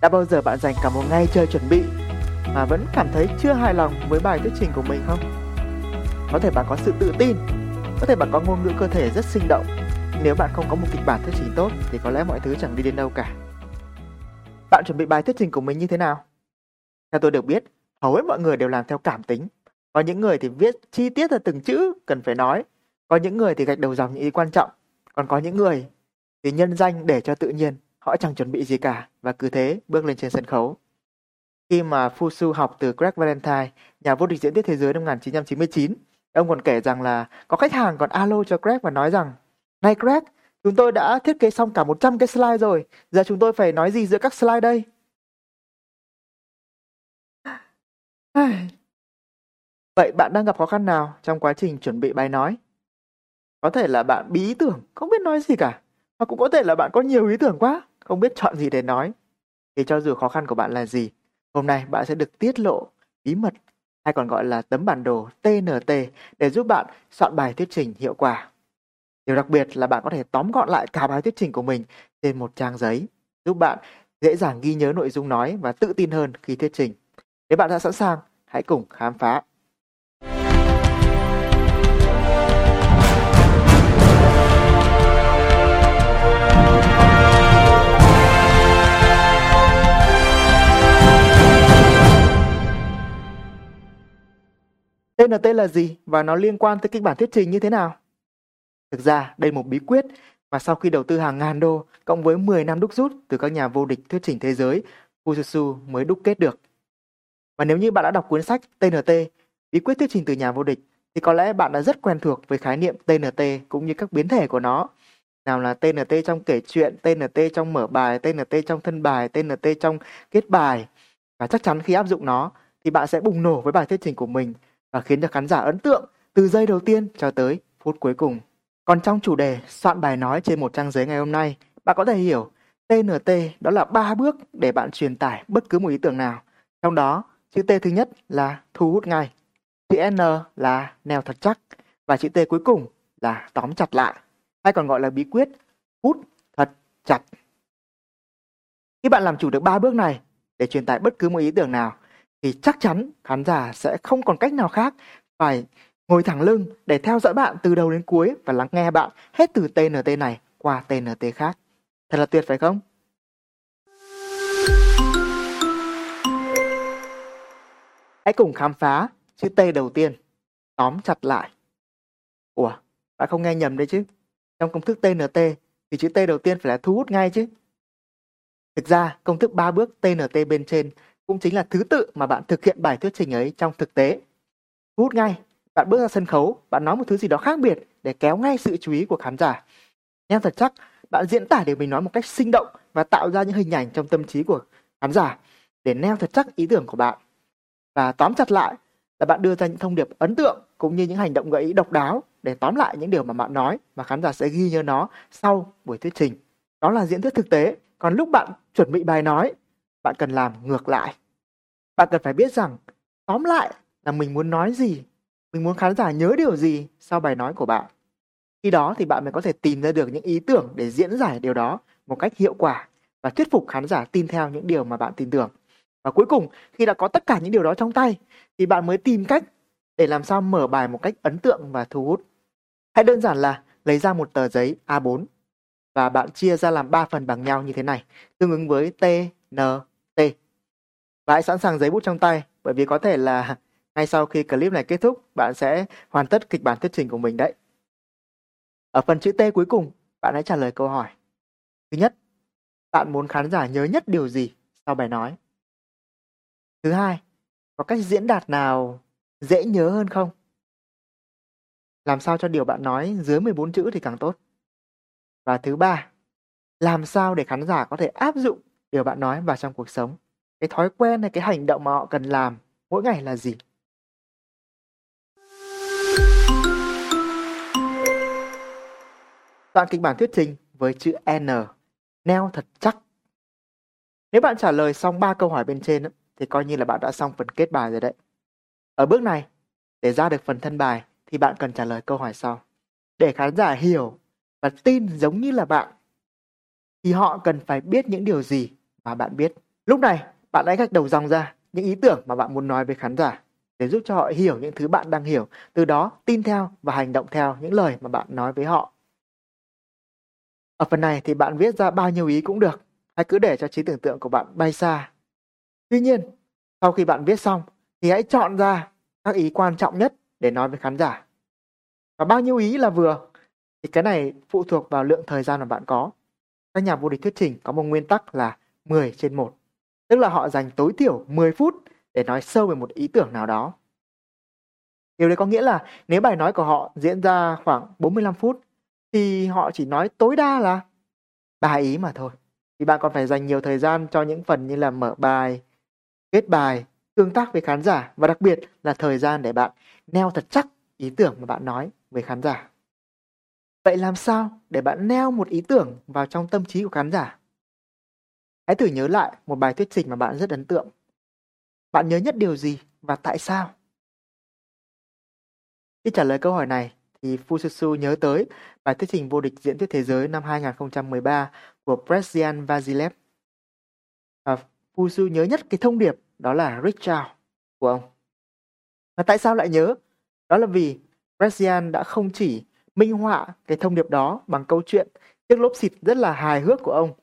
Đã bao giờ bạn dành cả một ngày chơi chuẩn bị mà vẫn cảm thấy chưa hài lòng với bài thuyết trình của mình không? Có thể bạn có sự tự tin, có thể bạn có ngôn ngữ cơ thể rất sinh động. Nếu bạn không có một kịch bản thuyết trình tốt thì có lẽ mọi thứ chẳng đi đến đâu cả. Bạn chuẩn bị bài thuyết trình của mình như thế nào? Theo tôi được biết, hầu hết mọi người đều làm theo cảm tính. Có những người thì viết chi tiết ra từng chữ cần phải nói. Có những người thì gạch đầu dòng những ý quan trọng. Còn có những người thì nhân danh để cho tự nhiên. Họ chẳng chuẩn bị gì cả và cứ thế bước lên trên sân khấu. Khi mà Fusu học từ Greg Valentine, nhà vô địch diễn thuyết thế giới năm 1999, ông còn kể rằng là có khách hàng còn alo cho Greg và nói rằng Này Greg, chúng tôi đã thiết kế xong cả 100 cái slide rồi, giờ chúng tôi phải nói gì giữa các slide đây? Vậy bạn đang gặp khó khăn nào trong quá trình chuẩn bị bài nói? Có thể là bạn bí ý tưởng, không biết nói gì cả. Hoặc cũng có thể là bạn có nhiều ý tưởng quá, không biết chọn gì để nói. Thì cho dù khó khăn của bạn là gì, hôm nay bạn sẽ được tiết lộ bí mật hay còn gọi là tấm bản đồ TNT để giúp bạn soạn bài thuyết trình hiệu quả. Điều đặc biệt là bạn có thể tóm gọn lại cả bài thuyết trình của mình trên một trang giấy, giúp bạn dễ dàng ghi nhớ nội dung nói và tự tin hơn khi thuyết trình. Nếu bạn đã sẵn sàng, hãy cùng khám phá. TNT là gì và nó liên quan tới kịch bản thuyết trình như thế nào? Thực ra, đây là một bí quyết mà sau khi đầu tư hàng ngàn đô cộng với 10 năm đúc rút từ các nhà vô địch thuyết trình thế giới, Fujitsu mới đúc kết được. Và nếu như bạn đã đọc cuốn sách TNT, bí quyết thuyết trình từ nhà vô địch, thì có lẽ bạn đã rất quen thuộc với khái niệm TNT cũng như các biến thể của nó. Nào là TNT trong kể chuyện, TNT trong mở bài, TNT trong thân bài, TNT trong kết bài. Và chắc chắn khi áp dụng nó thì bạn sẽ bùng nổ với bài thuyết trình của mình và khiến cho khán giả ấn tượng từ giây đầu tiên cho tới phút cuối cùng. Còn trong chủ đề soạn bài nói trên một trang giấy ngày hôm nay, bạn có thể hiểu TNT đó là ba bước để bạn truyền tải bất cứ một ý tưởng nào. Trong đó, chữ T thứ nhất là thu hút ngay, chữ N là neo thật chắc và chữ T cuối cùng là tóm chặt lại, hay còn gọi là bí quyết hút thật chặt. Khi bạn làm chủ được ba bước này để truyền tải bất cứ một ý tưởng nào thì chắc chắn khán giả sẽ không còn cách nào khác phải ngồi thẳng lưng để theo dõi bạn từ đầu đến cuối và lắng nghe bạn hết từ TNT này qua TNT khác. Thật là tuyệt phải không? Hãy cùng khám phá chữ T đầu tiên, tóm chặt lại. Ủa, bạn không nghe nhầm đấy chứ? Trong công thức TNT thì chữ T đầu tiên phải là thu hút ngay chứ. Thực ra, công thức 3 bước TNT bên trên cũng chính là thứ tự mà bạn thực hiện bài thuyết trình ấy trong thực tế. Thu hút ngay, bạn bước ra sân khấu, bạn nói một thứ gì đó khác biệt để kéo ngay sự chú ý của khán giả. Em thật chắc, bạn diễn tả điều mình nói một cách sinh động và tạo ra những hình ảnh trong tâm trí của khán giả để neo thật chắc ý tưởng của bạn. Và tóm chặt lại là bạn đưa ra những thông điệp ấn tượng cũng như những hành động gợi ý độc đáo để tóm lại những điều mà bạn nói và khán giả sẽ ghi nhớ nó sau buổi thuyết trình. Đó là diễn thuyết thực tế. Còn lúc bạn chuẩn bị bài nói, bạn cần làm ngược lại. Bạn cần phải biết rằng tóm lại là mình muốn nói gì, mình muốn khán giả nhớ điều gì sau bài nói của bạn. Khi đó thì bạn mới có thể tìm ra được những ý tưởng để diễn giải điều đó một cách hiệu quả và thuyết phục khán giả tin theo những điều mà bạn tin tưởng. Và cuối cùng, khi đã có tất cả những điều đó trong tay, thì bạn mới tìm cách để làm sao mở bài một cách ấn tượng và thu hút. Hãy đơn giản là lấy ra một tờ giấy A4 và bạn chia ra làm 3 phần bằng nhau như thế này, tương ứng với T, N, và hãy sẵn sàng giấy bút trong tay, bởi vì có thể là ngay sau khi clip này kết thúc, bạn sẽ hoàn tất kịch bản thuyết trình của mình đấy. Ở phần chữ T cuối cùng, bạn hãy trả lời câu hỏi. Thứ nhất, bạn muốn khán giả nhớ nhất điều gì sau bài nói? Thứ hai, có cách diễn đạt nào dễ nhớ hơn không? Làm sao cho điều bạn nói dưới 14 chữ thì càng tốt. Và thứ ba, làm sao để khán giả có thể áp dụng điều bạn nói vào trong cuộc sống? Cái thói quen hay cái hành động mà họ cần làm mỗi ngày là gì? Đoạn kịch bản thuyết trình với chữ N, neo thật chắc. Nếu bạn trả lời xong 3 câu hỏi bên trên thì coi như là bạn đã xong phần kết bài rồi đấy. Ở bước này, để ra được phần thân bài thì bạn cần trả lời câu hỏi sau. Để khán giả hiểu và tin giống như là bạn thì họ cần phải biết những điều gì mà bạn biết Lúc này, bạn hãy gạch đầu dòng ra những ý tưởng mà bạn muốn nói với khán giả để giúp cho họ hiểu những thứ bạn đang hiểu, từ đó tin theo và hành động theo những lời mà bạn nói với họ. Ở phần này thì bạn viết ra bao nhiêu ý cũng được, hãy cứ để cho trí tưởng tượng của bạn bay xa. Tuy nhiên, sau khi bạn viết xong thì hãy chọn ra các ý quan trọng nhất để nói với khán giả. Và bao nhiêu ý là vừa? Thì cái này phụ thuộc vào lượng thời gian mà bạn có. Các nhà vô địch thuyết trình có một nguyên tắc là 10 trên 1. Tức là họ dành tối thiểu 10 phút để nói sâu về một ý tưởng nào đó. Điều đấy có nghĩa là nếu bài nói của họ diễn ra khoảng 45 phút thì họ chỉ nói tối đa là ba ý mà thôi. Thì bạn còn phải dành nhiều thời gian cho những phần như là mở bài, kết bài, tương tác với khán giả và đặc biệt là thời gian để bạn neo thật chắc ý tưởng mà bạn nói với khán giả. Vậy làm sao để bạn neo một ý tưởng vào trong tâm trí của khán giả? Hãy thử nhớ lại một bài thuyết trình mà bạn rất ấn tượng. Bạn nhớ nhất điều gì và tại sao? Khi trả lời câu hỏi này, thì Fususu nhớ tới bài thuyết trình vô địch diễn thuyết thế giới năm 2013 của Prezyan Vazilev. Và Fusu nhớ nhất cái thông điệp đó là reach out của ông. Và tại sao lại nhớ? Đó là vì Prezyan đã không chỉ minh họa cái thông điệp đó bằng câu chuyện chiếc lốp xịt rất là hài hước của ông.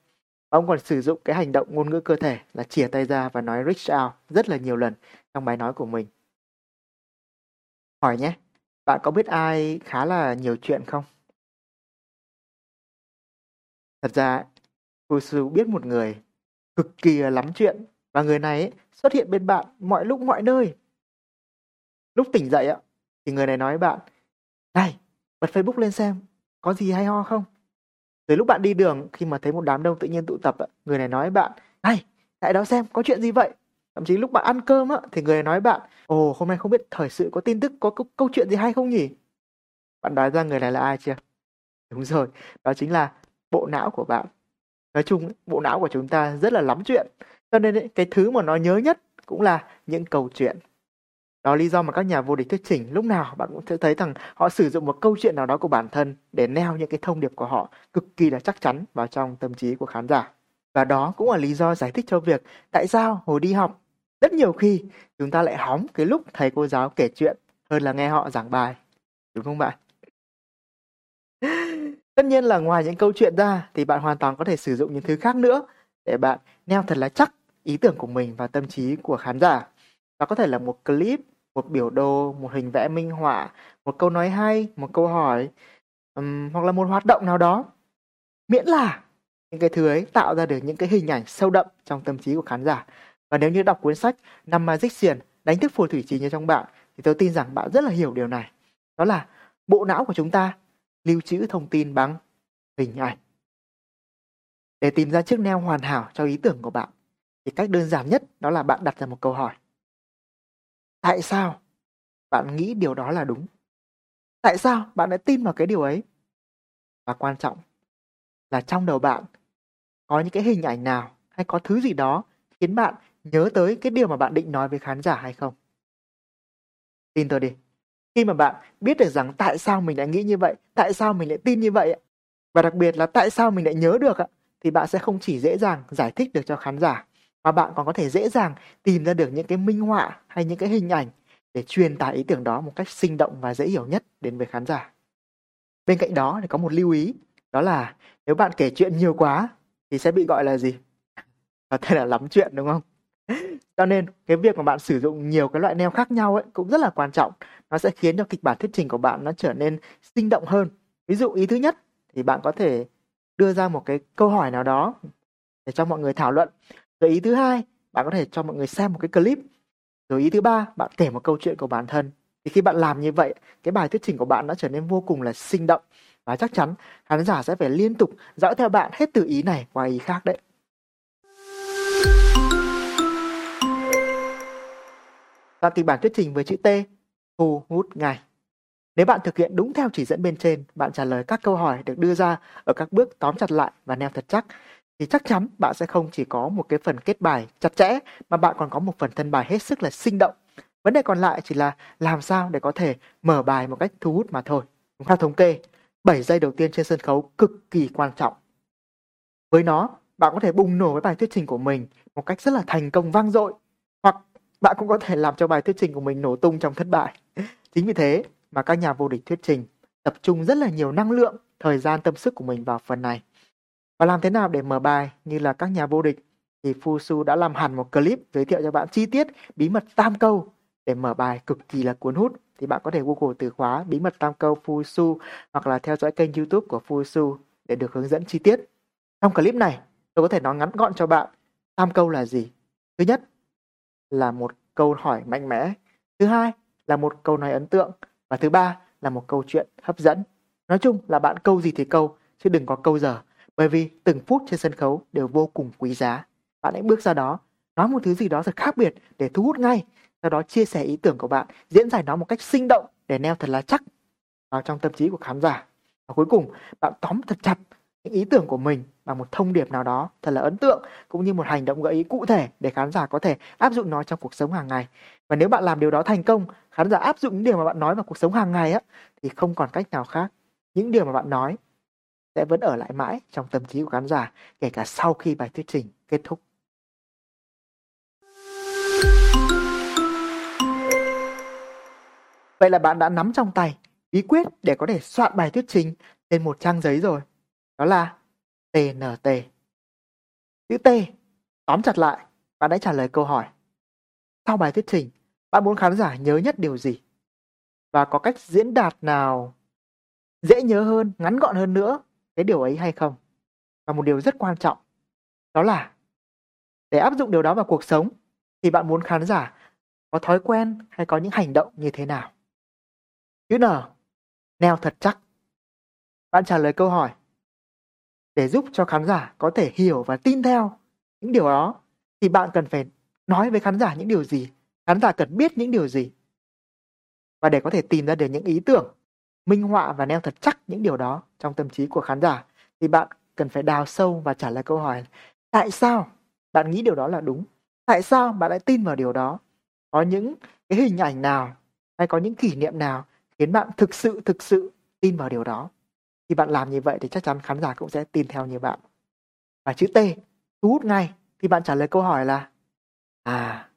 Ông còn sử dụng cái hành động ngôn ngữ cơ thể là chìa tay ra và nói reach out rất là nhiều lần trong bài nói của mình. Hỏi nhé, bạn có biết ai khá là nhiều chuyện không? Thật ra, Fusu biết một người cực kỳ lắm chuyện và người này ấy, xuất hiện bên bạn mọi lúc mọi nơi. Lúc tỉnh dậy ạ, thì người này nói với bạn, này, bật Facebook lên xem, có gì hay ho không? Rồi lúc bạn đi đường, khi mà thấy một đám đông tự nhiên tụ tập, người này nói với bạn, này, lại đó xem, có chuyện gì vậy? Thậm chí lúc bạn ăn cơm á, thì người này nói với bạn, ồ, hôm nay không biết thời sự có tin tức, có câu, câu chuyện gì hay không nhỉ? Bạn đoán ra người này là ai chưa? Đúng rồi, đó chính là bộ não của bạn. Nói chung, bộ não của chúng ta rất là lắm chuyện. Cho nên cái thứ mà nó nhớ nhất cũng là những câu chuyện. Đó là lý do mà các nhà vô địch thuyết trình lúc nào bạn cũng sẽ thấy rằng họ sử dụng một câu chuyện nào đó của bản thân để neo những cái thông điệp của họ cực kỳ là chắc chắn vào trong tâm trí của khán giả. Và đó cũng là lý do giải thích cho việc tại sao hồi đi học rất nhiều khi chúng ta lại hóng cái lúc thầy cô giáo kể chuyện hơn là nghe họ giảng bài. Đúng không bạn? Tất nhiên là ngoài những câu chuyện ra thì bạn hoàn toàn có thể sử dụng những thứ khác nữa để bạn neo thật là chắc ý tưởng của mình vào tâm trí của khán giả. và có thể là một clip, một biểu đồ, một hình vẽ minh họa, một câu nói hay, một câu hỏi, um, hoặc là một hoạt động nào đó. Miễn là những cái thứ ấy tạo ra được những cái hình ảnh sâu đậm trong tâm trí của khán giả. Và nếu như đọc cuốn sách Năm Magician, đánh thức phù thủy trí như trong bạn, thì tôi tin rằng bạn rất là hiểu điều này. Đó là bộ não của chúng ta lưu trữ thông tin bằng hình ảnh. Để tìm ra chiếc neo hoàn hảo cho ý tưởng của bạn, thì cách đơn giản nhất đó là bạn đặt ra một câu hỏi. Tại sao bạn nghĩ điều đó là đúng? Tại sao bạn lại tin vào cái điều ấy? Và quan trọng là trong đầu bạn có những cái hình ảnh nào hay có thứ gì đó khiến bạn nhớ tới cái điều mà bạn định nói với khán giả hay không? Tin tôi đi, khi mà bạn biết được rằng tại sao mình lại nghĩ như vậy, tại sao mình lại tin như vậy và đặc biệt là tại sao mình lại nhớ được thì bạn sẽ không chỉ dễ dàng giải thích được cho khán giả mà bạn còn có thể dễ dàng tìm ra được những cái minh họa hay những cái hình ảnh để truyền tải ý tưởng đó một cách sinh động và dễ hiểu nhất đến với khán giả. Bên cạnh đó thì có một lưu ý, đó là nếu bạn kể chuyện nhiều quá thì sẽ bị gọi là gì? Có thể là lắm chuyện đúng không? Cho nên cái việc mà bạn sử dụng nhiều cái loại neo khác nhau ấy cũng rất là quan trọng. Nó sẽ khiến cho kịch bản thuyết trình của bạn nó trở nên sinh động hơn. Ví dụ ý thứ nhất thì bạn có thể đưa ra một cái câu hỏi nào đó để cho mọi người thảo luận. Rồi ý thứ hai, bạn có thể cho mọi người xem một cái clip. Rồi ý thứ ba, bạn kể một câu chuyện của bản thân. Thì khi bạn làm như vậy, cái bài thuyết trình của bạn đã trở nên vô cùng là sinh động. Và chắc chắn khán giả sẽ phải liên tục dõi theo bạn hết từ ý này qua ý khác đấy. Soạn kịch bản thuyết trình với chữ T, thu hút ngay. Nếu bạn thực hiện đúng theo chỉ dẫn bên trên, bạn trả lời các câu hỏi được đưa ra ở các bước tóm chặt lại và neo thật chắc, thì chắc chắn bạn sẽ không chỉ có một cái phần kết bài chặt chẽ mà bạn còn có một phần thân bài hết sức là sinh động. Vấn đề còn lại chỉ là làm sao để có thể mở bài một cách thu hút mà thôi. Theo thống kê, 7 giây đầu tiên trên sân khấu cực kỳ quan trọng. Với nó, bạn có thể bùng nổ với bài thuyết trình của mình một cách rất là thành công vang dội hoặc bạn cũng có thể làm cho bài thuyết trình của mình nổ tung trong thất bại. Chính vì thế mà các nhà vô địch thuyết trình tập trung rất là nhiều năng lượng, thời gian tâm sức của mình vào phần này. Và làm thế nào để mở bài như là các nhà vô địch thì Fusu đã làm hẳn một clip giới thiệu cho bạn chi tiết bí mật tam câu để mở bài cực kỳ là cuốn hút thì bạn có thể Google từ khóa bí mật tam câu Fusu hoặc là theo dõi kênh YouTube của Fusu để được hướng dẫn chi tiết. Trong clip này, tôi có thể nói ngắn gọn cho bạn tam câu là gì. Thứ nhất là một câu hỏi mạnh mẽ. Thứ hai là một câu nói ấn tượng. Và thứ ba là một câu chuyện hấp dẫn. Nói chung là bạn câu gì thì câu, chứ đừng có câu giờ. Bởi vì từng phút trên sân khấu đều vô cùng quý giá. Bạn hãy bước ra đó, nói một thứ gì đó thật khác biệt để thu hút ngay. Sau đó chia sẻ ý tưởng của bạn, diễn giải nó một cách sinh động để neo thật là chắc vào trong tâm trí của khán giả. Và cuối cùng, bạn tóm thật chặt những ý tưởng của mình bằng một thông điệp nào đó thật là ấn tượng cũng như một hành động gợi ý cụ thể để khán giả có thể áp dụng nó trong cuộc sống hàng ngày. Và nếu bạn làm điều đó thành công, khán giả áp dụng những điều mà bạn nói vào cuộc sống hàng ngày á thì không còn cách nào khác. Những điều mà bạn nói sẽ vẫn ở lại mãi trong tâm trí của khán giả kể cả sau khi bài thuyết trình kết thúc. Vậy là bạn đã nắm trong tay bí quyết để có thể soạn bài thuyết trình trên một trang giấy rồi. Đó là TNT. Chữ T, tóm chặt lại, bạn hãy trả lời câu hỏi. Sau bài thuyết trình, bạn muốn khán giả nhớ nhất điều gì? Và có cách diễn đạt nào dễ nhớ hơn, ngắn gọn hơn nữa cái điều ấy hay không? Và một điều rất quan trọng, đó là để áp dụng điều đó vào cuộc sống thì bạn muốn khán giả có thói quen hay có những hành động như thế nào? Chữ N, neo thật chắc. Bạn trả lời câu hỏi để giúp cho khán giả có thể hiểu và tin theo những điều đó thì bạn cần phải nói với khán giả những điều gì, khán giả cần biết những điều gì. Và để có thể tìm ra được những ý tưởng, minh họa và neo thật chắc những điều đó trong tâm trí của khán giả thì bạn cần phải đào sâu và trả lời câu hỏi tại sao bạn nghĩ điều đó là đúng? Tại sao bạn lại tin vào điều đó? Có những cái hình ảnh nào hay có những kỷ niệm nào khiến bạn thực sự thực sự tin vào điều đó? Khi bạn làm như vậy thì chắc chắn khán giả cũng sẽ tin theo như bạn. Và chữ T, thu hút ngay, thì bạn trả lời câu hỏi là À,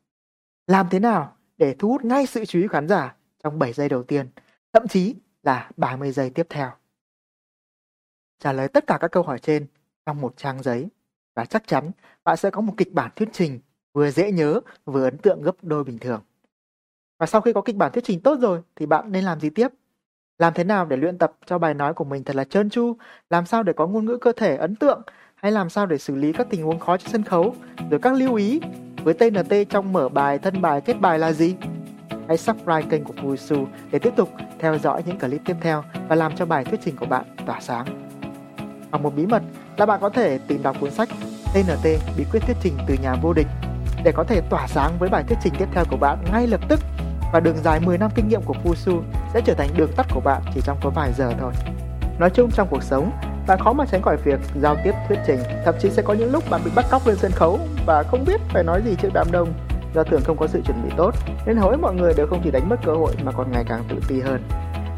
làm thế nào để thu hút ngay sự chú ý khán giả trong 7 giây đầu tiên, thậm chí là 30 giây tiếp theo. Trả lời tất cả các câu hỏi trên trong một trang giấy và chắc chắn bạn sẽ có một kịch bản thuyết trình vừa dễ nhớ vừa ấn tượng gấp đôi bình thường. Và sau khi có kịch bản thuyết trình tốt rồi thì bạn nên làm gì tiếp? Làm thế nào để luyện tập cho bài nói của mình thật là trơn tru, làm sao để có ngôn ngữ cơ thể ấn tượng, hay làm sao để xử lý các tình huống khó trên sân khấu, rồi các lưu ý với TNT trong mở bài, thân bài, kết bài là gì? Hãy subscribe kênh của Fujitsu để tiếp tục theo dõi những clip tiếp theo và làm cho bài thuyết trình của bạn tỏa sáng. Và một bí mật là bạn có thể tìm đọc cuốn sách TNT Bí quyết thuyết trình từ nhà vô địch để có thể tỏa sáng với bài thuyết trình tiếp theo của bạn ngay lập tức và đường dài 10 năm kinh nghiệm của Fusu sẽ trở thành đường tắt của bạn chỉ trong có vài giờ thôi. Nói chung trong cuộc sống, bạn khó mà tránh khỏi việc giao tiếp thuyết trình, thậm chí sẽ có những lúc bạn bị bắt cóc lên sân khấu và không biết phải nói gì trước đám đông do thường không có sự chuẩn bị tốt, nên hầu hết mọi người đều không chỉ đánh mất cơ hội mà còn ngày càng tự ti hơn.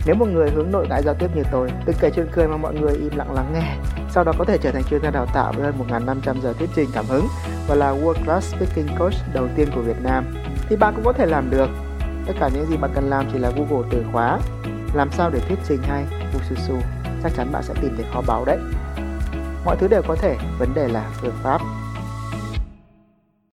Nếu một người hướng nội ngại giao tiếp như tôi, từng kể chuyện cười mà mọi người im lặng lắng nghe, sau đó có thể trở thành chuyên gia đào tạo với hơn 1.500 giờ thuyết trình cảm hứng và là World Class Speaking Coach đầu tiên của Việt Nam, thì bạn cũng có thể làm được Tất cả những gì bạn cần làm chỉ là Google từ khóa làm sao để thuyết trình hay Fususu chắc chắn bạn sẽ tìm thấy kho báu đấy. Mọi thứ đều có thể, vấn đề là phương pháp.